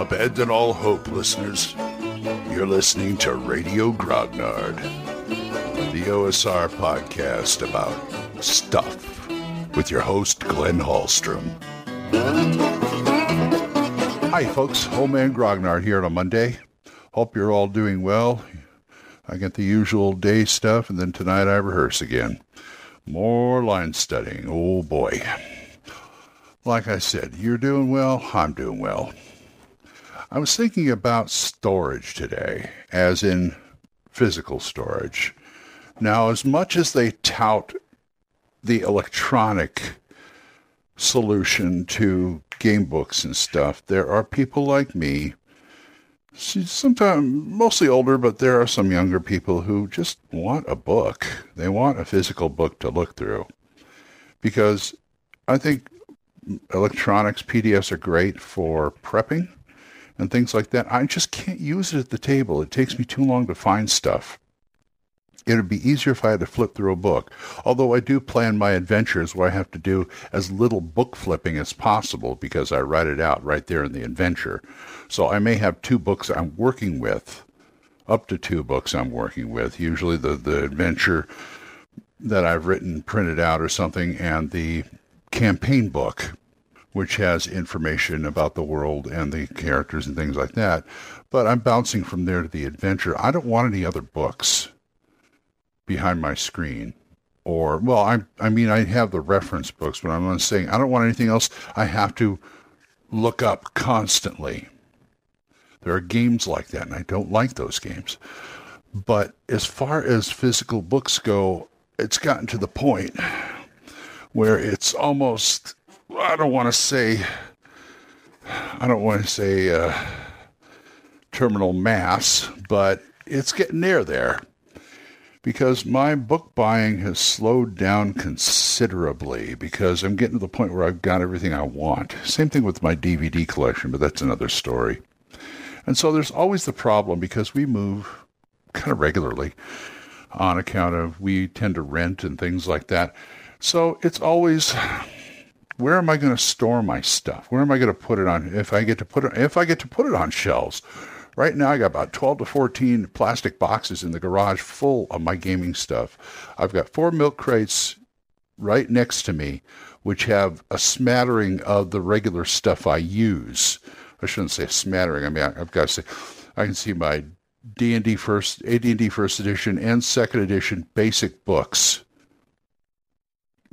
Abandon all hope, listeners. You're listening to Radio Grognard, the OSR podcast about stuff with your host, Glenn Hallstrom. Hi, folks. Old Man Grognard here on a Monday. Hope you're all doing well. I get the usual day stuff, and then tonight I rehearse again. More line studying. Oh boy. Like I said, you're doing well, I'm doing well. I was thinking about storage today, as in physical storage. Now, as much as they tout the electronic solution to game books and stuff, there are people like me, sometimes mostly older, but there are some younger people who just want a book. They want a physical book to look through. Because I think electronics, PDFs are great for prepping and things like that. I just can't use it at the table. It takes me too long to find stuff. It would be easier if I had to flip through a book. Although I do plan my adventures where I have to do as little book flipping as possible because I write it out right there in the adventure. So I may have two books I'm working with, up to two books I'm working with. Usually the, the adventure that I've written printed out or something and the campaign book, which has information about the world and the characters and things like that. But I'm bouncing from there to the adventure. I don't want any other books behind my screen. Or, well, I, I mean, I have the reference books, but I'm saying I don't want anything else I have to look up constantly. There are games like that, and I don't like those games. But as far as physical books go, it's gotten to the point where it's almost, I don't want to say, I don't want to say uh, terminal mass, but it's getting near there because my book buying has slowed down considerably because I'm getting to the point where I've got everything I want. Same thing with my DVD collection, but that's another story. And so there's always the problem because we move kind of regularly on account of we tend to rent and things like that. So it's always where am I going to store my stuff? Where am I going to put it on? If I get to put it, if I get to put it on shelves, right now I got about 12 to 14 plastic boxes in the garage full of my gaming stuff. I've got four milk crates right next to me, which have a smattering of the regular stuff I use. I shouldn't say smattering. I mean, I, have got to say, I can see my D&D first, AD&D first edition and second edition basic books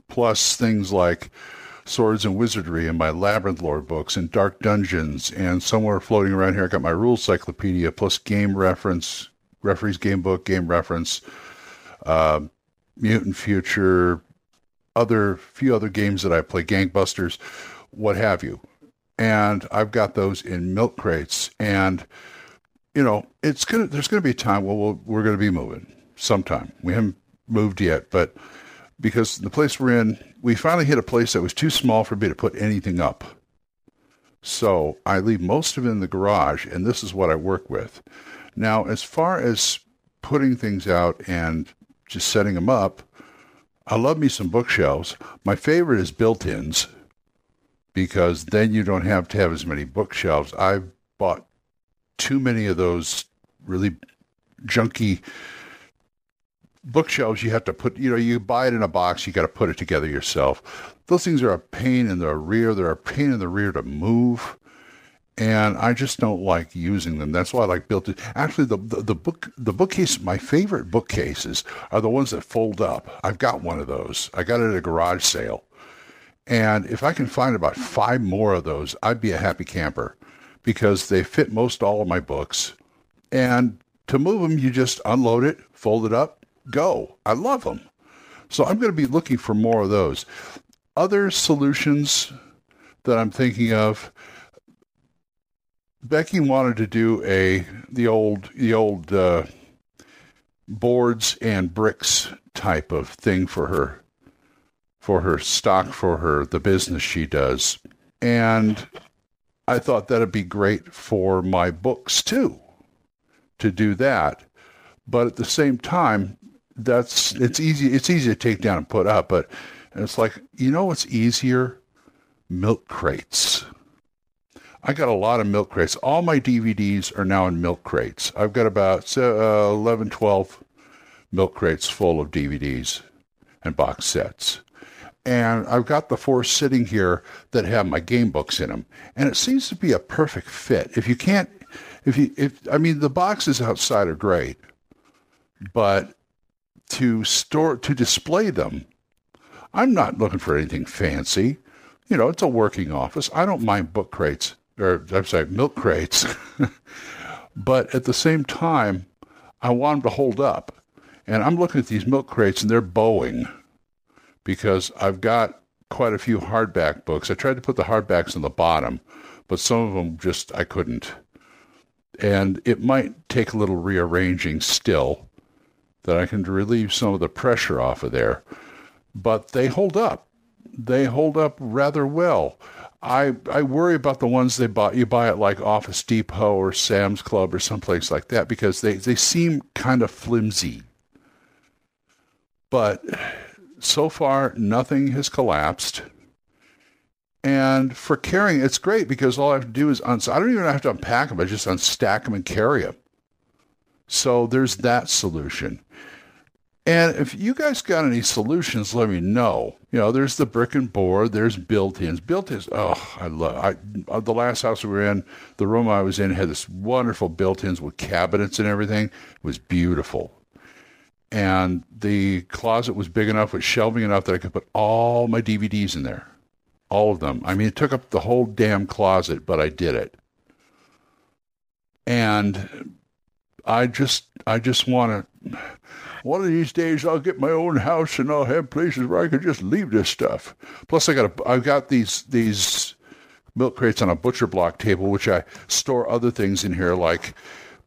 plus things like Swords and Wizardry and my Labyrinth Lore books and Dark Dungeons. And somewhere floating around here, I got my Rules Cyclopedia plus Game Reference, Referee's Game Book, Game Reference, uh, Mutant Future, other few other games that I play, Gangbusters, what have you. And I've got those in milk crates. And you know, it's gonna. There's gonna be a time where we'll, we're gonna be moving sometime. We haven't moved yet, but because the place we're in, we finally hit a place that was too small for me to put anything up. So I leave most of it in the garage, and this is what I work with. Now, as far as putting things out and just setting them up, I love me some bookshelves. My favorite is built-ins because then you don't have to have as many bookshelves. I've bought too many of those really junky bookshelves you have to put you know you buy it in a box you got to put it together yourself. Those things are a pain in the rear they're a pain in the rear to move and i just don't like using them. That's why i like built it. Actually the, the, the book the bookcase my favorite bookcases are the ones that fold up. I've got one of those. I got it at a garage sale. And if i can find about five more of those i'd be a happy camper because they fit most all of my books. And to move them you just unload it fold it up go. I love them. So I'm going to be looking for more of those. Other solutions that I'm thinking of. Becky wanted to do a the old the old uh, boards and bricks type of thing for her for her stock for her the business she does, and I thought that'd be great for my books too to do that. But at the same time, that's it's easy it's easy to take down and put up, but it's like you know what's easier? Milk crates. I got a lot of milk crates. All my DVDs are now in milk crates. I've got about uh, 11, 12 milk crates full of DVDs and box sets. And I've got the four sitting here that have my game books in them. And it seems to be a perfect fit. If you can't, if you, if, I mean, the boxes outside are great, but to store, to display them, I'm not looking for anything fancy. You know, it's a working office. I don't mind book crates, or I'm sorry, milk crates. but at the same time, I want them to hold up. And I'm looking at these milk crates and they're bowing because I've got quite a few hardback books. I tried to put the hardbacks on the bottom, but some of them just I couldn't. And it might take a little rearranging still that I can relieve some of the pressure off of there. But they hold up. They hold up rather well. I I worry about the ones they bought. you buy at like Office Depot or Sam's Club or someplace like that because they, they seem kind of flimsy. But so far, nothing has collapsed. And for carrying, it's great because all I have to do is uns- I don't even have to unpack them. I just unstack them and carry them. So there's that solution. And if you guys got any solutions, let me know. You know, there's the brick and board, there's built-ins. Built-ins, oh, I love. I uh, the last house we were in, the room I was in had this wonderful built-ins with cabinets and everything. It was beautiful and the closet was big enough with shelving enough that I could put all my DVDs in there. All of them. I mean, it took up the whole damn closet, but I did it. And I just, I just want to, one of these days I'll get my own house and I'll have places where I can just leave this stuff. Plus I got, a, I've got these, these milk crates on a butcher block table, which I store other things in here like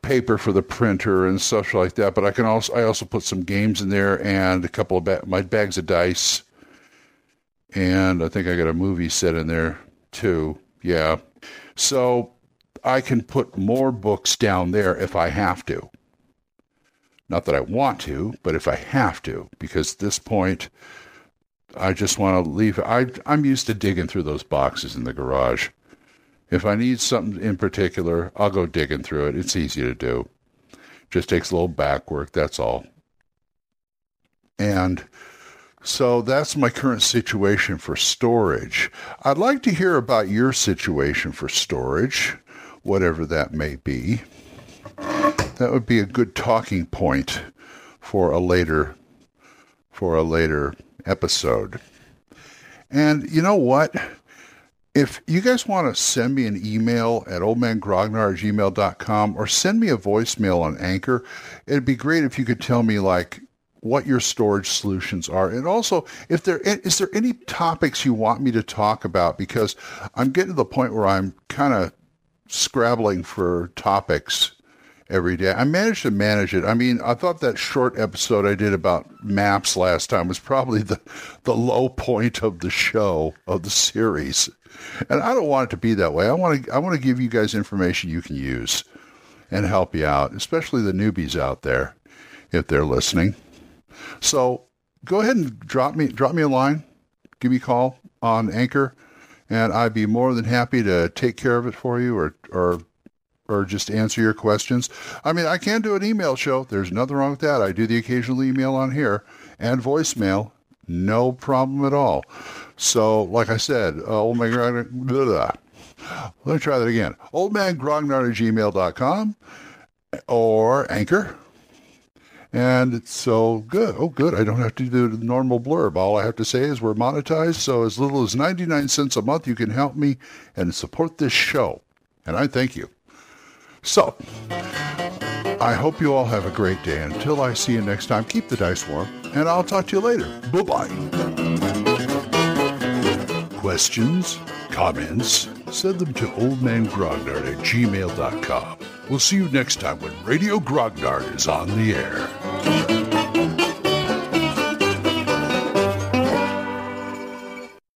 paper for the printer and stuff like that. But I can also I also put some games in there and a couple of ba- my bags of dice, and I think I got a movie set in there too. Yeah, so I can put more books down there if I have to. Not that I want to, but if I have to, because at this point, I just want to leave. I, I'm used to digging through those boxes in the garage. If I need something in particular, I'll go digging through it. It's easy to do. Just takes a little back work, that's all. And so that's my current situation for storage. I'd like to hear about your situation for storage, whatever that may be. That would be a good talking point for a later for a later episode. And you know what? if you guys want to send me an email at oldmangrognard at gmail.com or send me a voicemail on Anchor, it'd be great if you could tell me like what your storage solutions are. And also, if there is there any topics you want me to talk about because I'm getting to the point where I'm kind of scrabbling for topics every day. I managed to manage it. I mean, I thought that short episode I did about maps last time was probably the the low point of the show of the series. And I don't want it to be that way. I want to I want to give you guys information you can use and help you out, especially the newbies out there if they're listening. So, go ahead and drop me drop me a line, give me a call on Anchor, and I'd be more than happy to take care of it for you or or or just answer your questions. I mean, I can do an email show. There's nothing wrong with that. I do the occasional email on here and voicemail. No problem at all. So, like I said, uh, old man Grognard, let me try that again. Oldmangrognard at gmail.com or Anchor. And it's so good. Oh, good. I don't have to do the normal blurb. All I have to say is we're monetized. So, as little as 99 cents a month, you can help me and support this show. And I thank you. So, I hope you all have a great day. Until I see you next time, keep the dice warm, and I'll talk to you later. Bye bye. Questions? Comments? Send them to oldmangrognard at gmail.com. We'll see you next time when Radio Grognard is on the air. Thank you.